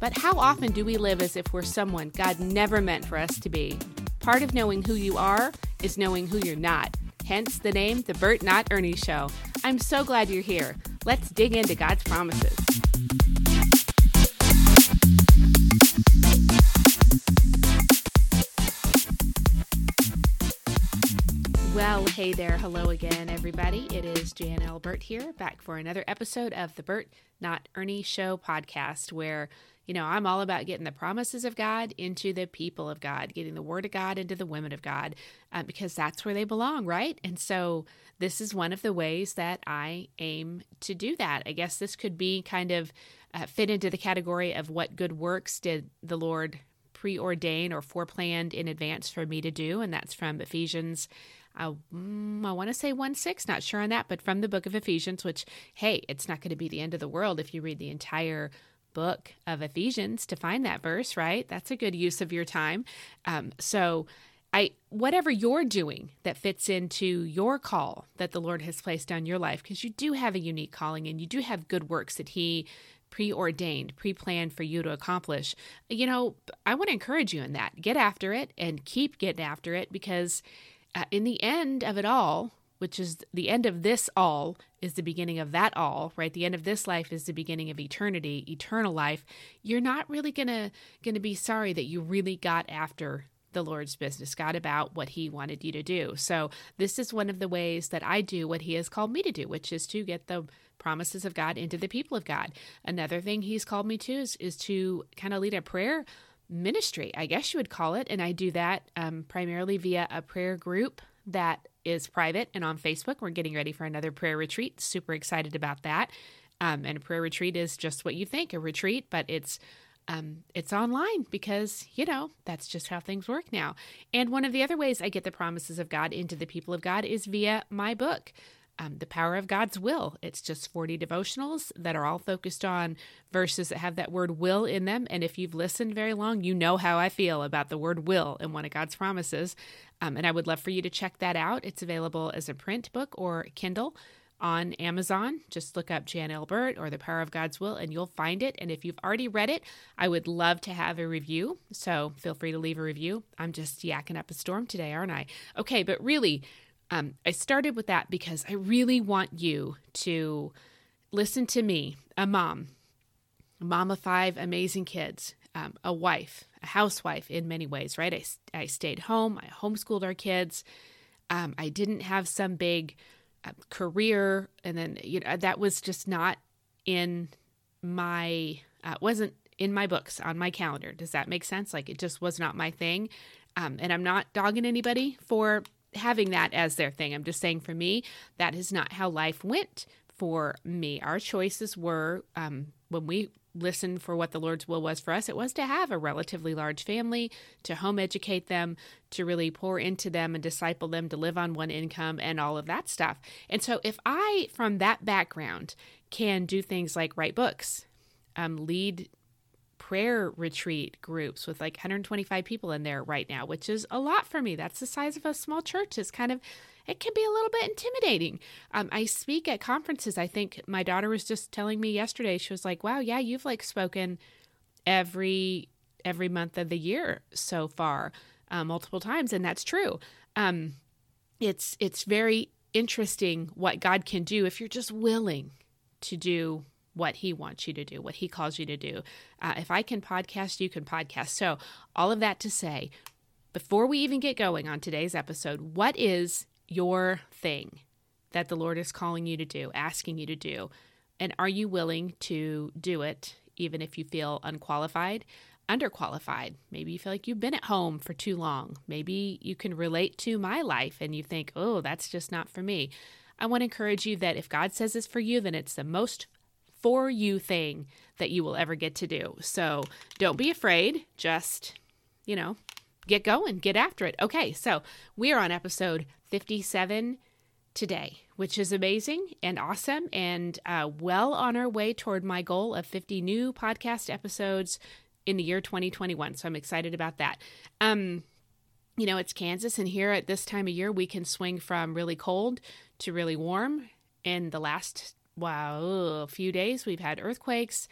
But how often do we live as if we're someone God never meant for us to be? Part of knowing who you are is knowing who you're not. Hence the name, The Bert Not Ernie Show. I'm so glad you're here. Let's dig into God's promises. Well, hey there. Hello again, everybody. It is Jan Burt here, back for another episode of the Bert Not Ernie Show podcast, where, you know, I'm all about getting the promises of God into the people of God, getting the word of God into the women of God, uh, because that's where they belong, right? And so this is one of the ways that I aim to do that. I guess this could be kind of uh, fit into the category of what good works did the Lord preordain or foreplanned in advance for me to do, and that's from Ephesians I, mm, I want to say 1 6, not sure on that, but from the book of Ephesians, which, hey, it's not going to be the end of the world if you read the entire book of Ephesians to find that verse, right? That's a good use of your time. Um, so, I whatever you're doing that fits into your call that the Lord has placed on your life, because you do have a unique calling and you do have good works that He preordained, pre-planned for you to accomplish. You know, I want to encourage you in that. Get after it and keep getting after it because uh, in the end of it all, which is the end of this all is the beginning of that all right? The end of this life is the beginning of eternity eternal life. You're not really gonna gonna be sorry that you really got after the lord's business got about what he wanted you to do. So this is one of the ways that i do what he has called me to do which is to get the promises of god into the people of god. Another thing he's called me to is, is to kind of lead a prayer ministry, I guess you would call it. And I do that um, primarily via a prayer group that is private and on Facebook. We're getting ready for another prayer retreat. Super excited about that. Um, and a prayer retreat is just what you think a retreat, but it's um, it's online because you know that's just how things work now. And one of the other ways I get the promises of God into the people of God is via my book um, The Power of God's Will. It's just 40 devotionals that are all focused on verses that have that word will in them. And if you've listened very long, you know how I feel about the word will in one of God's promises. Um, and I would love for you to check that out. It's available as a print book or Kindle on Amazon. Just look up Jan Burt or The Power of God's Will and you'll find it. And if you've already read it, I would love to have a review. So feel free to leave a review. I'm just yakking up a storm today, aren't I? Okay, but really, um, I started with that because I really want you to listen to me, a mom, a mom of five amazing kids, um, a wife, a housewife in many ways, right? I, I stayed home, I homeschooled our kids. Um, I didn't have some big uh, career, and then you know that was just not in my uh, wasn't in my books on my calendar. Does that make sense? Like it just was not my thing. Um, and I'm not dogging anybody for having that as their thing. I'm just saying for me, that is not how life went for me. Our choices were um, when we listened for what the Lord's will was for us, it was to have a relatively large family, to home educate them, to really pour into them and disciple them, to live on one income, and all of that stuff. And so, if I, from that background, can do things like write books, um, lead prayer retreat groups with like 125 people in there right now, which is a lot for me. That's the size of a small church. It's kind of, it can be a little bit intimidating. Um, I speak at conferences. I think my daughter was just telling me yesterday, she was like, wow, yeah, you've like spoken every every month of the year so far uh, multiple times and that's true um, it's it's very interesting what god can do if you're just willing to do what he wants you to do, what he calls you to do. Uh, if I can podcast, you can podcast. So, all of that to say, before we even get going on today's episode, what is your thing that the Lord is calling you to do, asking you to do? And are you willing to do it even if you feel unqualified, underqualified? Maybe you feel like you've been at home for too long. Maybe you can relate to my life and you think, oh, that's just not for me. I want to encourage you that if God says it's for you, then it's the most for you thing that you will ever get to do. So don't be afraid. Just, you know, get going, get after it. Okay, so we are on episode 57 today, which is amazing and awesome, and uh, well on our way toward my goal of 50 new podcast episodes in the year 2021. So I'm excited about that. Um, you know, it's Kansas, and here at this time of year, we can swing from really cold to really warm. In the last wow a few days, we've had earthquakes,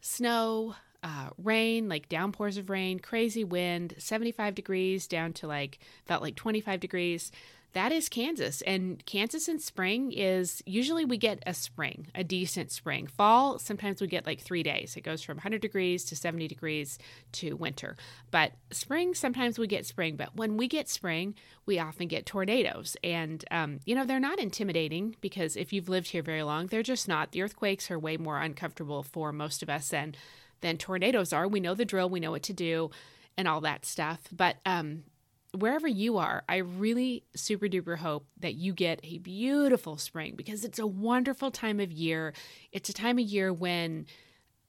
snow, uh, rain, like downpours of rain, crazy wind, 75 degrees down to like felt like 25 degrees that is Kansas. And Kansas in spring is usually we get a spring, a decent spring. Fall, sometimes we get like three days. It goes from 100 degrees to 70 degrees to winter. But spring, sometimes we get spring. But when we get spring, we often get tornadoes. And, um, you know, they're not intimidating because if you've lived here very long, they're just not. The earthquakes are way more uncomfortable for most of us than, than tornadoes are. We know the drill, we know what to do and all that stuff. But um, wherever you are, I really super duper hope that you get a beautiful spring because it's a wonderful time of year. It's a time of year when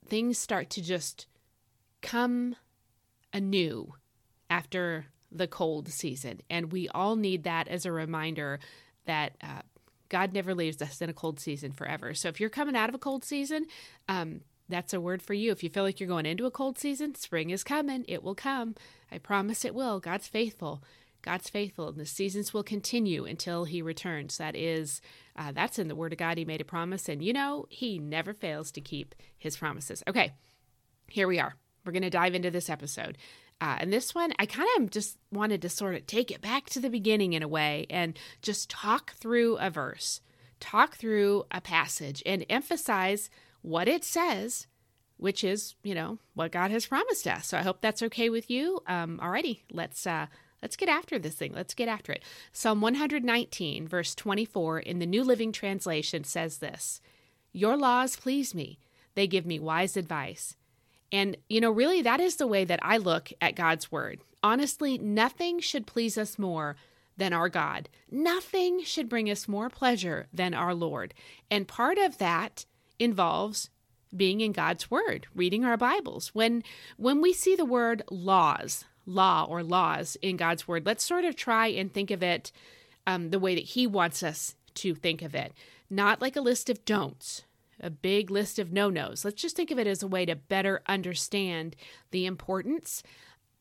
things start to just come anew after the cold season. And we all need that as a reminder that uh, God never leaves us in a cold season forever. So if you're coming out of a cold season, um, that's a word for you. If you feel like you're going into a cold season, spring is coming. It will come. I promise it will. God's faithful. God's faithful, and the seasons will continue until He returns. That is, uh, that's in the Word of God. He made a promise, and you know He never fails to keep His promises. Okay, here we are. We're going to dive into this episode. Uh, and this one, I kind of just wanted to sort of take it back to the beginning in a way and just talk through a verse, talk through a passage, and emphasize what it says, which is, you know, what God has promised us. So I hope that's okay with you. Um, alrighty, let's uh, let's get after this thing. Let's get after it. Psalm 119, verse 24 in the New Living Translation says this: "Your laws please me; they give me wise advice." And you know, really, that is the way that I look at God's word. Honestly, nothing should please us more than our God. Nothing should bring us more pleasure than our Lord. And part of that involves being in God's word, reading our Bibles. When when we see the word laws, law or laws in God's word, let's sort of try and think of it um, the way that He wants us to think of it, not like a list of don'ts, a big list of no nos. Let's just think of it as a way to better understand the importance,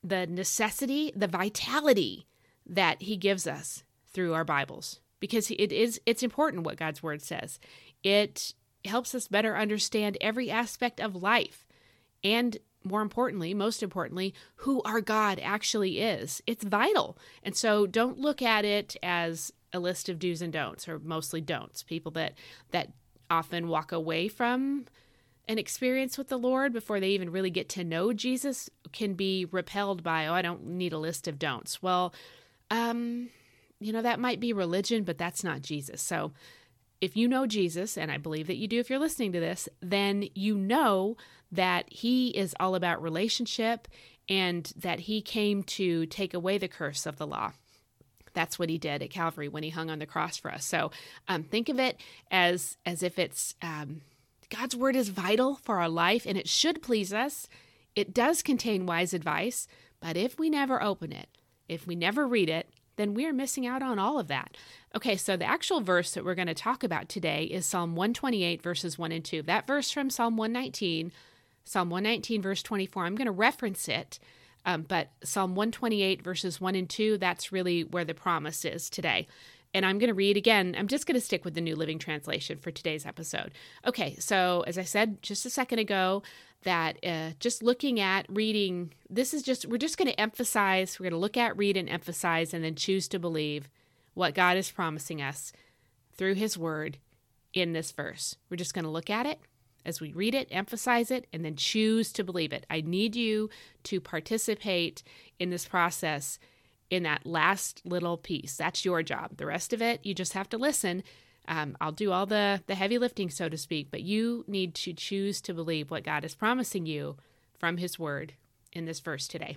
the necessity, the vitality that He gives us through our Bibles because it is it's important what God's word says. It helps us better understand every aspect of life and more importantly, most importantly, who our God actually is. It's vital. And so don't look at it as a list of do's and don'ts or mostly don'ts. People that that often walk away from an experience with the Lord before they even really get to know Jesus can be repelled by, oh, I don't need a list of don'ts. Well, um, you know, that might be religion, but that's not Jesus. So if you know Jesus, and I believe that you do if you're listening to this, then you know that he is all about relationship and that he came to take away the curse of the law. That's what he did at Calvary when he hung on the cross for us. So um, think of it as as if it's um, God's word is vital for our life and it should please us. It does contain wise advice, but if we never open it, if we never read it, then we're missing out on all of that. Okay, so the actual verse that we're going to talk about today is Psalm 128, verses 1 and 2. That verse from Psalm 119, Psalm 119, verse 24, I'm going to reference it, um, but Psalm 128, verses 1 and 2, that's really where the promise is today. And I'm going to read again. I'm just going to stick with the New Living Translation for today's episode. Okay, so as I said just a second ago, that uh, just looking at reading, this is just, we're just going to emphasize, we're going to look at, read, and emphasize, and then choose to believe what God is promising us through His Word in this verse. We're just going to look at it as we read it, emphasize it, and then choose to believe it. I need you to participate in this process in that last little piece. That's your job. The rest of it, you just have to listen. Um, I'll do all the, the heavy lifting, so to speak, but you need to choose to believe what God is promising you from His Word in this verse today.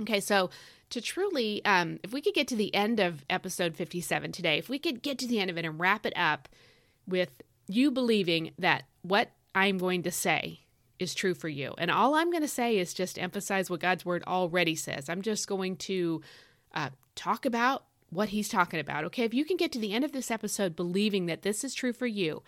Okay, so to truly, um, if we could get to the end of episode 57 today, if we could get to the end of it and wrap it up with you believing that what I'm going to say is true for you. And all I'm going to say is just emphasize what God's word already says. I'm just going to uh, talk about what he's talking about. Okay, if you can get to the end of this episode believing that this is true for you,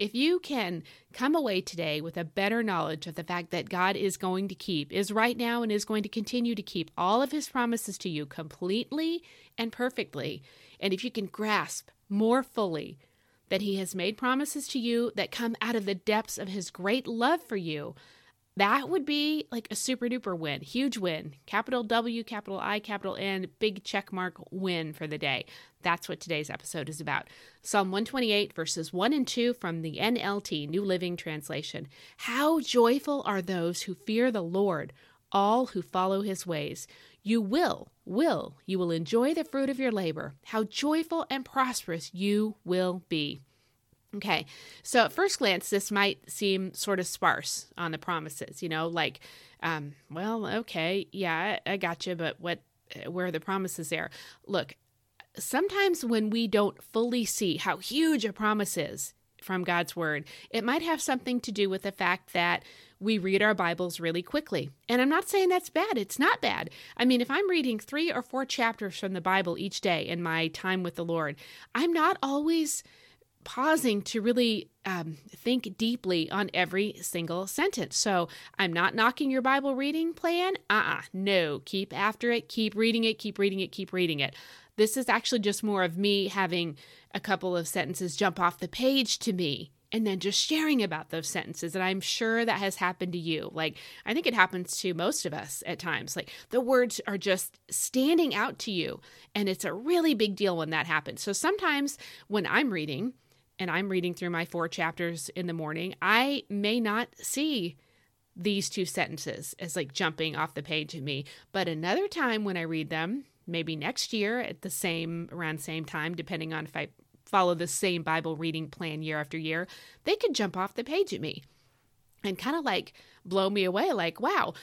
if you can come away today with a better knowledge of the fact that God is going to keep, is right now, and is going to continue to keep all of his promises to you completely and perfectly, and if you can grasp more fully that he has made promises to you that come out of the depths of his great love for you, that would be like a super duper win, huge win. Capital W, capital I, capital N, big check mark win for the day. That's what today's episode is about. Psalm 128, verses 1 and 2 from the NLT, New Living Translation. How joyful are those who fear the Lord, all who follow his ways. You will, will, you will enjoy the fruit of your labor. How joyful and prosperous you will be. Okay, so at first glance, this might seem sort of sparse on the promises, you know, like, um, well, okay, yeah, I, I got you, but what, where are the promises there? Look, sometimes when we don't fully see how huge a promise is from God's word, it might have something to do with the fact that we read our Bibles really quickly. And I'm not saying that's bad, it's not bad. I mean, if I'm reading three or four chapters from the Bible each day in my time with the Lord, I'm not always pausing to really um, think deeply on every single sentence. So I'm not knocking your Bible reading plan. Uh uh-uh, uh no. Keep after it, keep reading it, keep reading it, keep reading it. This is actually just more of me having a couple of sentences jump off the page to me and then just sharing about those sentences. And I'm sure that has happened to you. Like, I think it happens to most of us at times. Like, the words are just standing out to you. And it's a really big deal when that happens. So sometimes when I'm reading, and I'm reading through my four chapters in the morning, I may not see these two sentences as like jumping off the page at me. But another time when I read them, maybe next year at the same around same time, depending on if I follow the same Bible reading plan year after year, they could jump off the page at me and kind of like blow me away like, wow,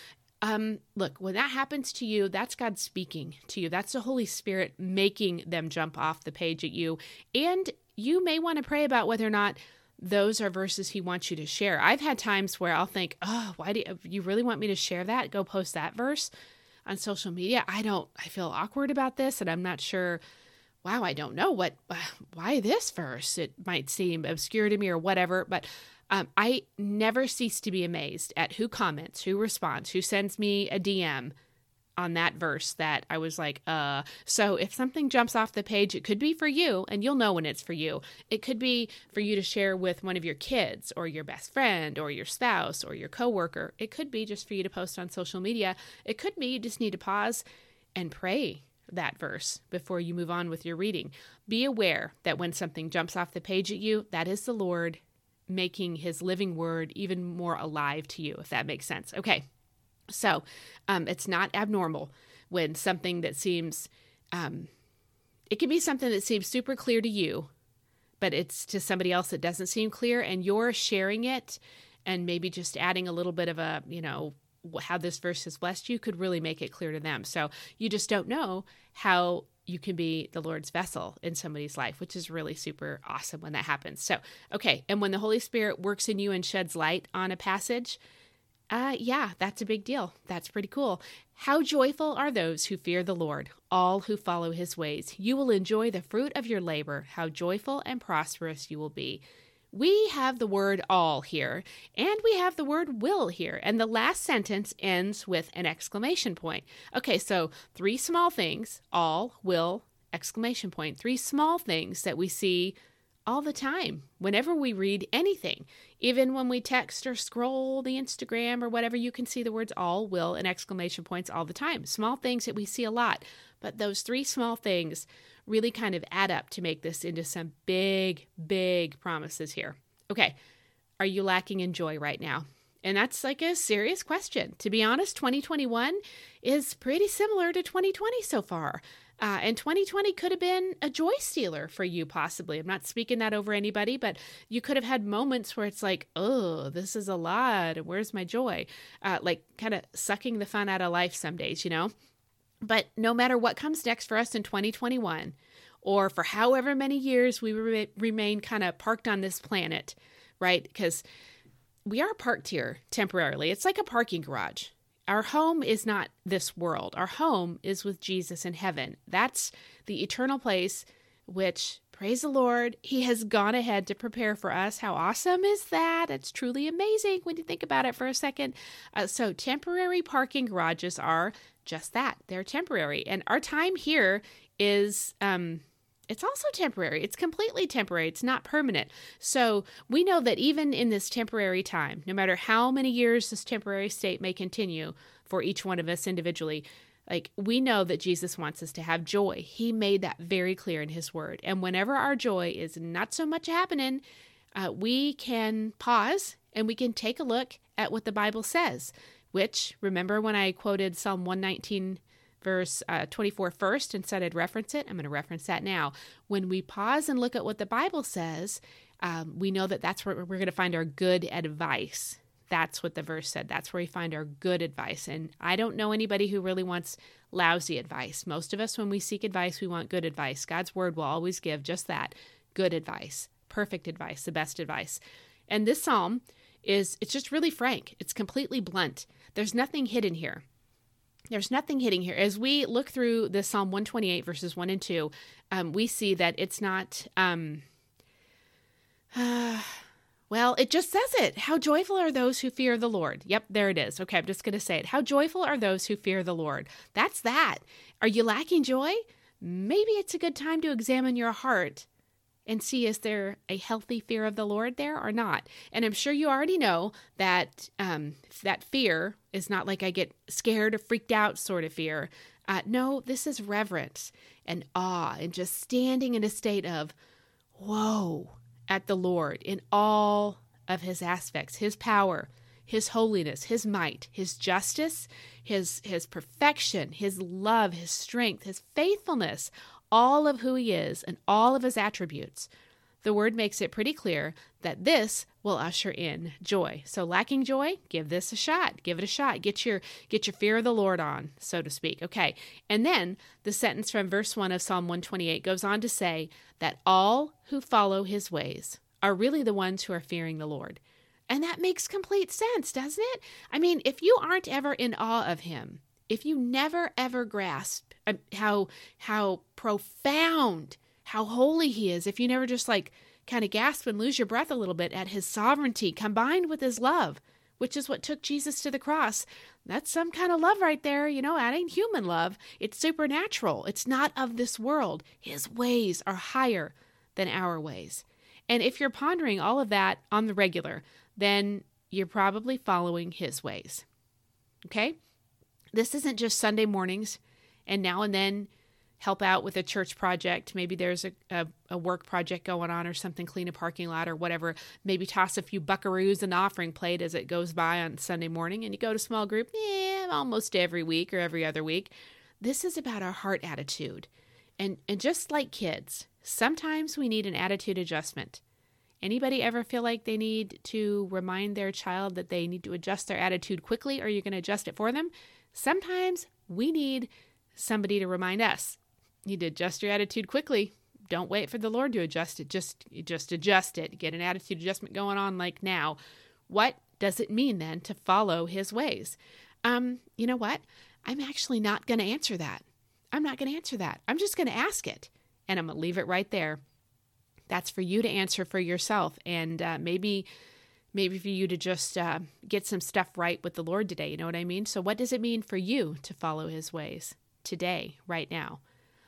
um, look, when that happens to you, that's God speaking to you. That's the Holy Spirit making them jump off the page at you. And you may want to pray about whether or not those are verses he wants you to share. I've had times where I'll think, "Oh, why do you, you really want me to share that? Go post that verse on social media." I don't I feel awkward about this and I'm not sure wow, I don't know what why this verse. It might seem obscure to me or whatever, but um, I never cease to be amazed at who comments, who responds, who sends me a DM on that verse that I was like, uh. So if something jumps off the page, it could be for you, and you'll know when it's for you. It could be for you to share with one of your kids, or your best friend, or your spouse, or your coworker. It could be just for you to post on social media. It could be you just need to pause and pray that verse before you move on with your reading. Be aware that when something jumps off the page at you, that is the Lord making his living word even more alive to you, if that makes sense. Okay, so um, it's not abnormal when something that seems, um, it can be something that seems super clear to you, but it's to somebody else that doesn't seem clear, and you're sharing it and maybe just adding a little bit of a, you know, how this verse has blessed you could really make it clear to them. So you just don't know how you can be the Lord's vessel in somebody's life, which is really super awesome when that happens. So, okay, and when the Holy Spirit works in you and sheds light on a passage, uh, yeah, that's a big deal. That's pretty cool. How joyful are those who fear the Lord, all who follow his ways. You will enjoy the fruit of your labor. How joyful and prosperous you will be. We have the word all here, and we have the word will here, and the last sentence ends with an exclamation point. Okay, so three small things all, will, exclamation point. Three small things that we see all the time whenever we read anything. Even when we text or scroll the Instagram or whatever, you can see the words all, will, and exclamation points all the time. Small things that we see a lot. But those three small things really kind of add up to make this into some big, big promises here. Okay, are you lacking in joy right now? And that's like a serious question. To be honest, 2021 is pretty similar to 2020 so far. Uh, and 2020 could have been a joy stealer for you, possibly. I'm not speaking that over anybody, but you could have had moments where it's like, oh, this is a lot. Where's my joy? Uh, like kind of sucking the fun out of life some days, you know? But no matter what comes next for us in 2021, or for however many years we re- remain kind of parked on this planet, right? Because we are parked here temporarily. It's like a parking garage. Our home is not this world. Our home is with Jesus in heaven. That's the eternal place which praise the Lord, He has gone ahead to prepare for us. How awesome is that? It's truly amazing when you think about it for a second. Uh, so, temporary parking garages are just that they're temporary. And our time here is um, it's also temporary. It's completely temporary. It's not permanent. So we know that even in this temporary time, no matter how many years this temporary state may continue for each one of us individually, like we know that Jesus wants us to have joy. He made that very clear in his word. And whenever our joy is not so much happening, uh, we can pause and we can take a look at what the Bible says, which remember when I quoted Psalm 119 verse uh, 24 first and said I'd reference it. I'm going to reference that now. When we pause and look at what the Bible says, um, we know that that's where we're going to find our good advice. That's what the verse said. That's where we find our good advice. And I don't know anybody who really wants lousy advice. Most of us, when we seek advice, we want good advice. God's word will always give just that good advice, perfect advice, the best advice. And this psalm is, it's just really frank, it's completely blunt. There's nothing hidden here. There's nothing hitting here. As we look through the Psalm 128, verses 1 and 2, um, we see that it's not, um, uh, well, it just says it. How joyful are those who fear the Lord? Yep, there it is. Okay, I'm just going to say it. How joyful are those who fear the Lord? That's that. Are you lacking joy? Maybe it's a good time to examine your heart and see is there a healthy fear of the Lord there or not. And I'm sure you already know that um, that fear is not like I get scared or freaked out sort of fear. Uh, no, this is reverence and awe and just standing in a state of whoa at the Lord in all of his aspects, his power, his holiness, his might, his justice, his his perfection, his love, his strength, his faithfulness, all of who he is and all of his attributes, the word makes it pretty clear that this will usher in joy. So lacking joy, give this a shot. Give it a shot. Get your get your fear of the Lord on, so to speak. Okay. And then the sentence from verse 1 of Psalm 128 goes on to say that all who follow his ways are really the ones who are fearing the Lord. And that makes complete sense, doesn't it? I mean, if you aren't ever in awe of him, if you never ever grasp uh, how how profound how holy he is if you never just like kind of gasp and lose your breath a little bit at his sovereignty combined with his love which is what took Jesus to the cross that's some kind of love right there you know that ain't human love. It's supernatural. It's not of this world. His ways are higher than our ways. And if you're pondering all of that on the regular then you're probably following his ways. Okay this isn't just Sunday mornings and now and then help out with a church project. Maybe there's a, a, a, work project going on or something, clean a parking lot or whatever. Maybe toss a few buckaroos in the offering plate as it goes by on Sunday morning and you go to small group, yeah, almost every week or every other week. This is about our heart attitude. And, and just like kids, sometimes we need an attitude adjustment. Anybody ever feel like they need to remind their child that they need to adjust their attitude quickly or you're going to adjust it for them? Sometimes we need somebody to remind us. You to adjust your attitude quickly. Don't wait for the Lord to adjust it. Just just adjust it. Get an attitude adjustment going on like now. What does it mean then to follow his ways? Um, you know what? I'm actually not going to answer that. I'm not going to answer that. I'm just going to ask it. And I'm going to leave it right there. That's for you to answer for yourself. And uh, maybe maybe for you to just uh, get some stuff right with the Lord today. You know what I mean? So, what does it mean for you to follow His ways today, right now?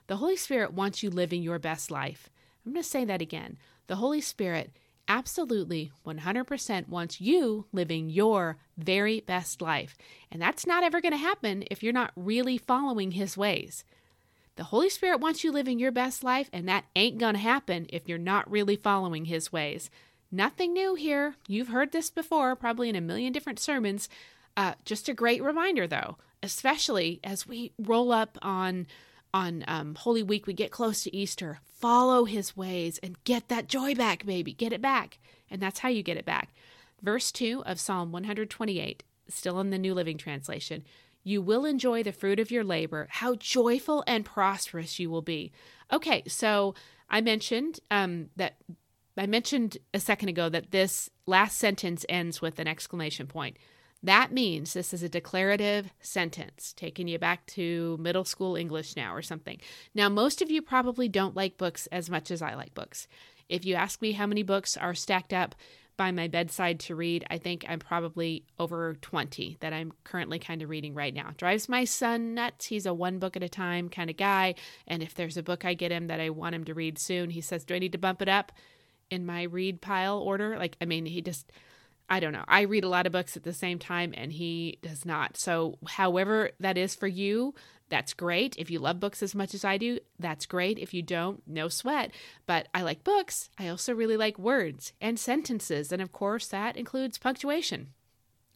The Holy Spirit wants you living your best life. I'm going to say that again. The Holy Spirit absolutely 100% wants you living your very best life. And that's not ever going to happen if you're not really following His ways. The Holy Spirit wants you living your best life, and that ain't going to happen if you're not really following His ways. Nothing new here. You've heard this before, probably in a million different sermons. Uh, just a great reminder, though, especially as we roll up on on um, Holy Week, we get close to Easter. Follow His ways and get that joy back, baby. Get it back, and that's how you get it back. Verse two of Psalm 128, still in the New Living Translation. You will enjoy the fruit of your labor. How joyful and prosperous you will be. Okay, so I mentioned um, that I mentioned a second ago that this last sentence ends with an exclamation point. That means this is a declarative sentence, taking you back to middle school English now or something. Now, most of you probably don't like books as much as I like books. If you ask me how many books are stacked up by my bedside to read, I think I'm probably over 20 that I'm currently kind of reading right now. Drives my son nuts. He's a one book at a time kind of guy. And if there's a book I get him that I want him to read soon, he says, Do I need to bump it up in my read pile order? Like, I mean, he just I don't know. I read a lot of books at the same time and he does not. So, however that is for you, that's great. If you love books as much as I do, that's great. If you don't, no sweat. But I like books. I also really like words and sentences. And of course, that includes punctuation.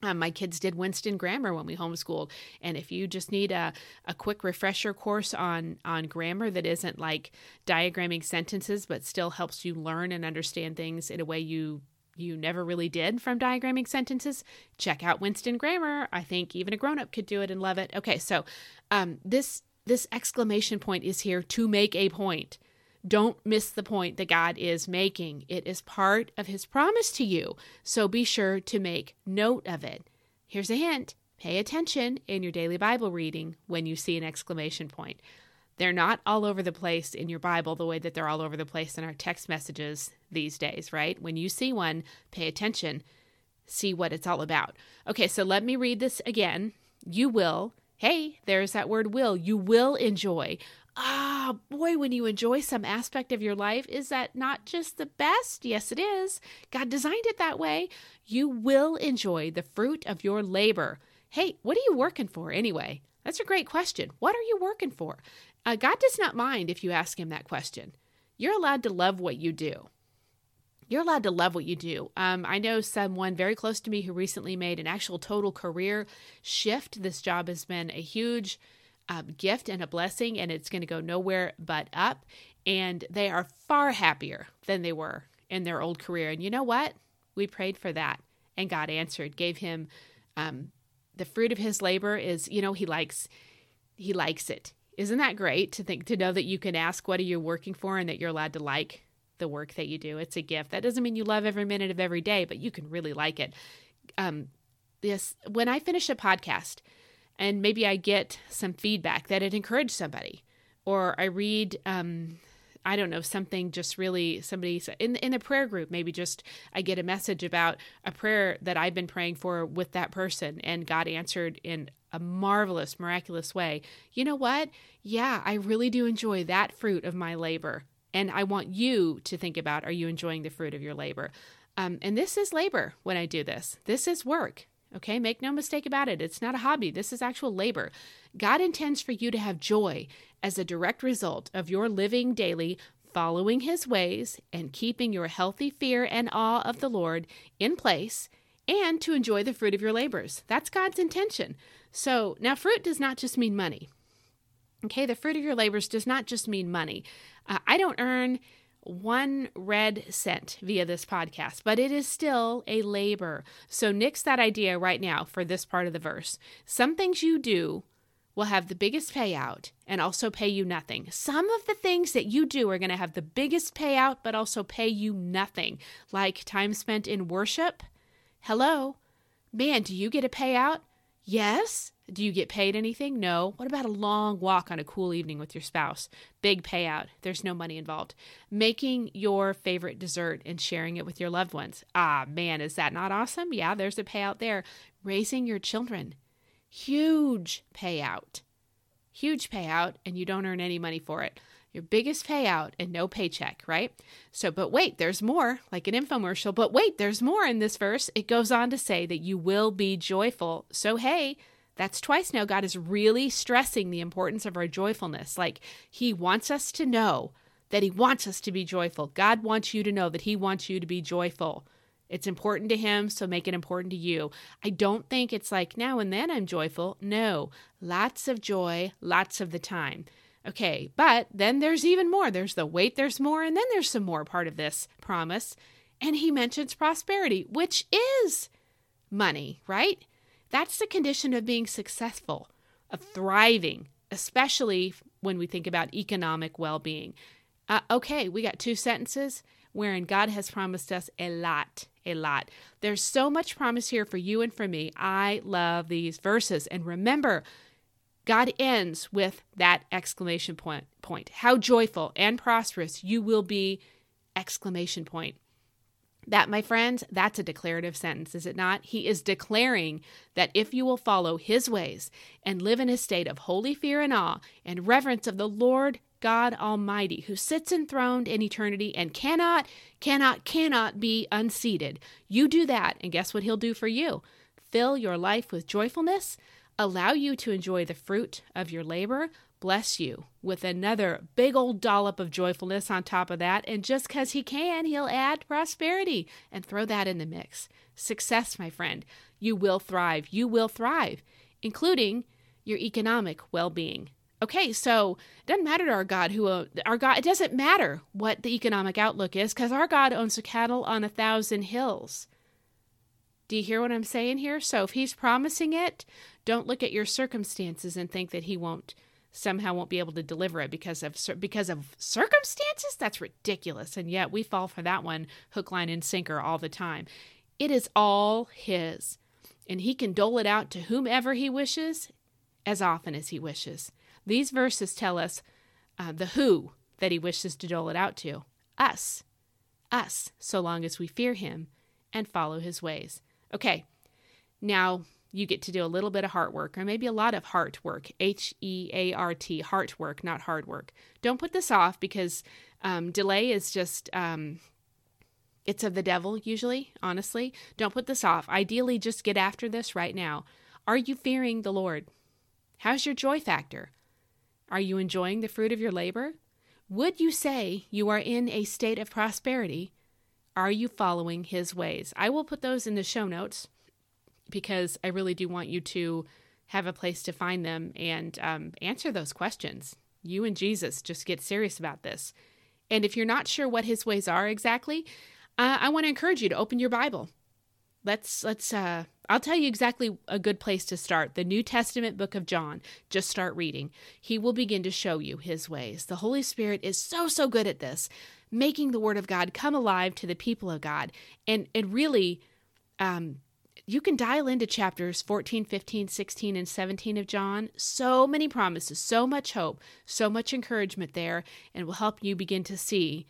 Um, my kids did Winston grammar when we homeschooled, and if you just need a, a quick refresher course on on grammar that isn't like diagramming sentences, but still helps you learn and understand things in a way you you never really did from diagramming sentences, check out Winston Grammar. I think even a grown up could do it and love it. Okay, so um, this this exclamation point is here to make a point. Don't miss the point that God is making. It is part of His promise to you. So be sure to make note of it. Here's a hint pay attention in your daily Bible reading when you see an exclamation point. They're not all over the place in your Bible the way that they're all over the place in our text messages these days, right? When you see one, pay attention, see what it's all about. Okay, so let me read this again. You will, hey, there's that word will, you will enjoy. Ah, boy, when you enjoy some aspect of your life, is that not just the best? Yes, it is. God designed it that way. You will enjoy the fruit of your labor. Hey, what are you working for anyway? That's a great question. What are you working for? Uh, God does not mind if you ask Him that question. You're allowed to love what you do. You're allowed to love what you do. Um, I know someone very close to me who recently made an actual total career shift. This job has been a huge um, gift and a blessing, and it's going to go nowhere but up. And they are far happier than they were in their old career. And you know what? We prayed for that, and God answered, gave him um, the fruit of his labor. Is you know he likes he likes it. Isn't that great to think to know that you can ask what are you working for and that you're allowed to like the work that you do? It's a gift. That doesn't mean you love every minute of every day, but you can really like it. Um, this when I finish a podcast and maybe I get some feedback that it encouraged somebody, or I read um, I don't know, something just really somebody in in a prayer group, maybe just I get a message about a prayer that I've been praying for with that person and God answered in a marvelous, miraculous way. You know what? Yeah, I really do enjoy that fruit of my labor. And I want you to think about are you enjoying the fruit of your labor? Um, and this is labor when I do this. This is work. Okay, make no mistake about it. It's not a hobby, this is actual labor. God intends for you to have joy as a direct result of your living daily, following His ways, and keeping your healthy fear and awe of the Lord in place, and to enjoy the fruit of your labors. That's God's intention. So now, fruit does not just mean money. Okay, the fruit of your labors does not just mean money. Uh, I don't earn one red cent via this podcast, but it is still a labor. So nix that idea right now for this part of the verse. Some things you do will have the biggest payout and also pay you nothing. Some of the things that you do are going to have the biggest payout but also pay you nothing, like time spent in worship. Hello. Man, do you get a payout? Yes. Do you get paid anything? No. What about a long walk on a cool evening with your spouse? Big payout. There's no money involved. Making your favorite dessert and sharing it with your loved ones. Ah, man, is that not awesome? Yeah, there's a payout there. Raising your children. Huge payout. Huge payout, and you don't earn any money for it. Your biggest payout and no paycheck, right? So, but wait, there's more, like an infomercial. But wait, there's more in this verse. It goes on to say that you will be joyful. So, hey, that's twice now. God is really stressing the importance of our joyfulness. Like He wants us to know that He wants us to be joyful. God wants you to know that He wants you to be joyful. It's important to Him, so make it important to you. I don't think it's like now and then I'm joyful. No, lots of joy, lots of the time. Okay, but then there's even more. There's the wait, there's more, and then there's some more part of this promise. And He mentions prosperity, which is money, right? That's the condition of being successful, of thriving, especially when we think about economic well being. Uh, okay, we got two sentences. wherein God has promised us a lot, a lot. There's so much promise here for you and for me. I love these verses. And remember, God ends with that exclamation point, point. How joyful and prosperous you will be exclamation point. That, my friends, that's a declarative sentence, is it not? He is declaring that if you will follow his ways and live in a state of holy fear and awe and reverence of the Lord God Almighty, who sits enthroned in eternity and cannot, cannot, cannot be unseated, you do that, and guess what he'll do for you? Fill your life with joyfulness, allow you to enjoy the fruit of your labor, bless you with another big old dollop of joyfulness on top of that. And just because he can, he'll add prosperity and throw that in the mix. Success, my friend. You will thrive. You will thrive, including your economic well being. Okay, so it doesn't matter to our God who uh, our God. It doesn't matter what the economic outlook is because our God owns the cattle on a thousand hills. Do you hear what I'm saying here? So if He's promising it, don't look at your circumstances and think that He won't somehow won't be able to deliver it because of because of circumstances? That's ridiculous. And yet we fall for that one hook line and sinker all the time. It is all his. And he can dole it out to whomever he wishes as often as he wishes. These verses tell us uh, the who that he wishes to dole it out to. Us. Us so long as we fear him and follow his ways. Okay. Now you get to do a little bit of heart work or maybe a lot of heart work H E A R T, heart work, not hard work. Don't put this off because um, delay is just. Um, it's of the devil, usually, honestly. Don't put this off. Ideally, just get after this right now. Are you fearing the Lord? How's your joy factor? Are you enjoying the fruit of your labor? Would you say you are in a state of prosperity? Are you following his ways? I will put those in the show notes because I really do want you to have a place to find them and um, answer those questions. You and Jesus just get serious about this. And if you're not sure what his ways are exactly, uh, I want to encourage you to open your Bible. Let's let's uh I'll tell you exactly a good place to start. The New Testament book of John. Just start reading. He will begin to show you his ways. The Holy Spirit is so so good at this, making the word of God come alive to the people of God and and really um you can dial into chapters 14, 15, 16, and 17 of John. So many promises, so much hope, so much encouragement there, and will help you begin to see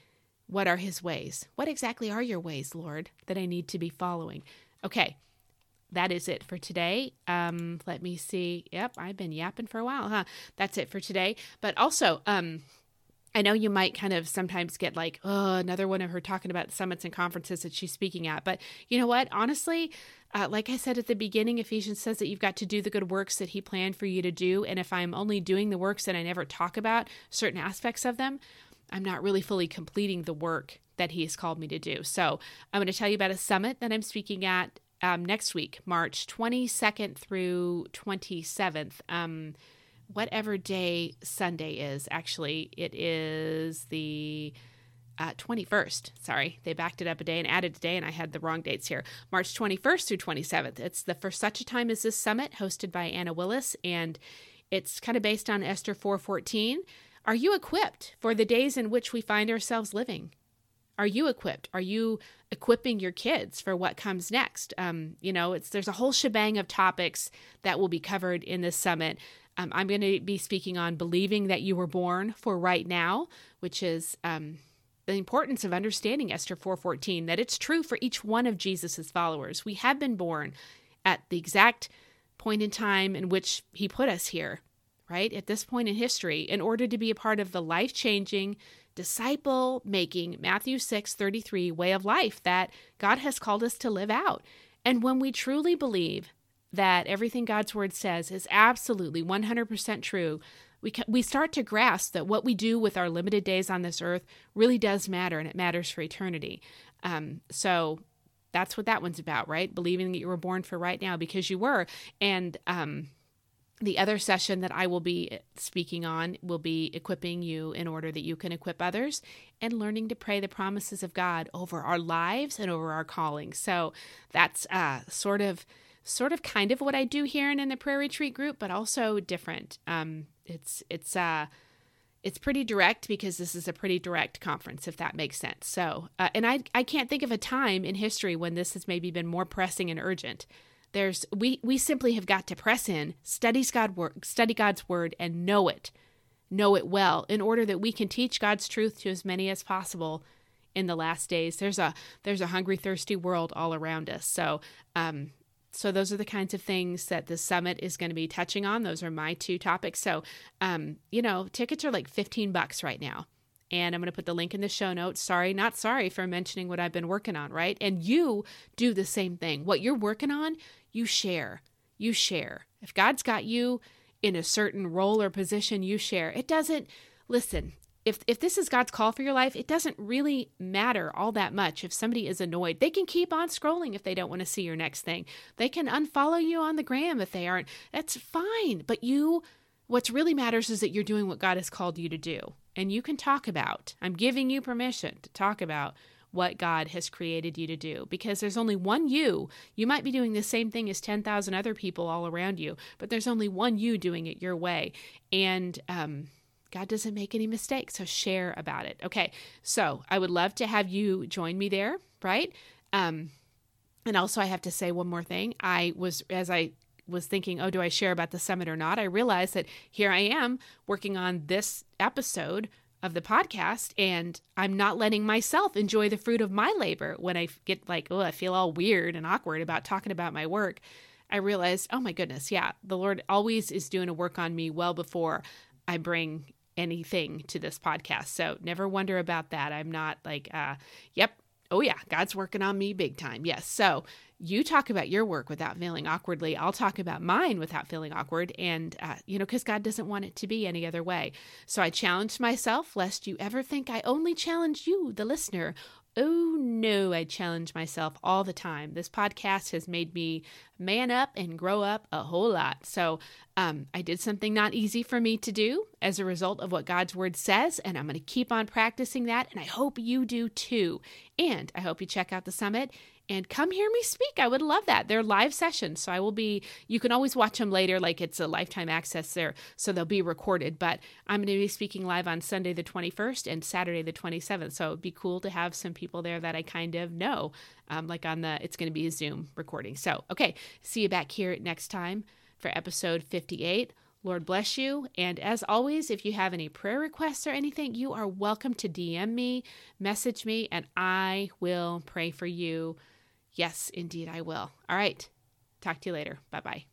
what are his ways. What exactly are your ways, Lord, that I need to be following? Okay, that is it for today. Um, let me see. Yep, I've been yapping for a while, huh? That's it for today. But also, um, I know you might kind of sometimes get like, oh, another one of her talking about summits and conferences that she's speaking at. But you know what? Honestly, uh, like I said at the beginning, Ephesians says that you've got to do the good works that He planned for you to do. And if I'm only doing the works and I never talk about certain aspects of them, I'm not really fully completing the work that He has called me to do. So I'm going to tell you about a summit that I'm speaking at um, next week, March 22nd through 27th. Um, whatever day Sunday is. Actually, it is the uh, 21st. Sorry, they backed it up a day and added a day, and I had the wrong dates here. March 21st through 27th. It's the For Such a Time as This Summit, hosted by Anna Willis, and it's kind of based on Esther 4:14. Are you equipped for the days in which we find ourselves living? Are you equipped? Are you equipping your kids for what comes next? Um, you know, it's there's a whole shebang of topics that will be covered in this summit. Um, I'm going to be speaking on believing that you were born for right now, which is um, the importance of understanding Esther 4:14 that it's true for each one of Jesus's followers. We have been born at the exact point in time in which he put us here, right? At this point in history in order to be a part of the life-changing disciple making Matthew 6:33 way of life that God has called us to live out. And when we truly believe that everything God's word says is absolutely 100% true, we we start to grasp that what we do with our limited days on this earth really does matter and it matters for eternity. Um, so that's what that one's about, right? Believing that you were born for right now because you were. And um, the other session that I will be speaking on will be equipping you in order that you can equip others and learning to pray the promises of God over our lives and over our calling. So that's uh, sort of sort of kind of what I do here and in the prayer retreat group, but also different. Um, it's it's uh it's pretty direct because this is a pretty direct conference, if that makes sense. So, uh, and I, I can't think of a time in history when this has maybe been more pressing and urgent. There's we we simply have got to press in, study God work, study God's word, and know it, know it well, in order that we can teach God's truth to as many as possible in the last days. There's a there's a hungry, thirsty world all around us. So, um, so those are the kinds of things that the summit is going to be touching on. Those are my two topics. So, um, you know, tickets are like 15 bucks right now. And I'm going to put the link in the show notes. Sorry, not sorry for mentioning what I've been working on, right? And you do the same thing. What you're working on, you share. You share. If God's got you in a certain role or position, you share. It doesn't, listen, if if this is God's call for your life, it doesn't really matter all that much if somebody is annoyed. They can keep on scrolling if they don't want to see your next thing. They can unfollow you on the gram if they aren't. That's fine. But you what's really matters is that you're doing what God has called you to do. And you can talk about. I'm giving you permission to talk about what God has created you to do because there's only one you. You might be doing the same thing as 10,000 other people all around you, but there's only one you doing it your way. And um, God doesn't make any mistakes, so share about it. Okay, so I would love to have you join me there, right? Um, and also, I have to say one more thing. I was, as I was thinking, oh, do I share about the summit or not? I realized that here I am working on this episode of the podcast and I'm not letting myself enjoy the fruit of my labor when I get like, oh, I feel all weird and awkward about talking about my work. I realized, oh my goodness, yeah, the Lord always is doing a work on me well before I bring anything to this podcast. So never wonder about that. I'm not like, uh, yep, oh yeah, God's working on me big time. Yes. So you talk about your work without feeling awkwardly. I'll talk about mine without feeling awkward. And, uh, you know, because God doesn't want it to be any other way. So I challenged myself, lest you ever think I only challenge you, the listener, Oh no, I challenge myself all the time. This podcast has made me man up and grow up a whole lot. So, um, I did something not easy for me to do as a result of what God's word says, and I'm going to keep on practicing that. And I hope you do too. And I hope you check out the summit and come hear me speak. I would love that. They're live sessions, so I will be. You can always watch them later, like it's a lifetime access there, so they'll be recorded. But I'm going to be speaking live on Sunday the 21st and Saturday the 27th. So it'd be cool to have some people there that I kind of know, um, like on the. It's going to be a Zoom recording. So okay, see you back here next time for episode 58. Lord bless you. And as always, if you have any prayer requests or anything, you are welcome to DM me, message me, and I will pray for you. Yes, indeed, I will. All right. Talk to you later. Bye bye.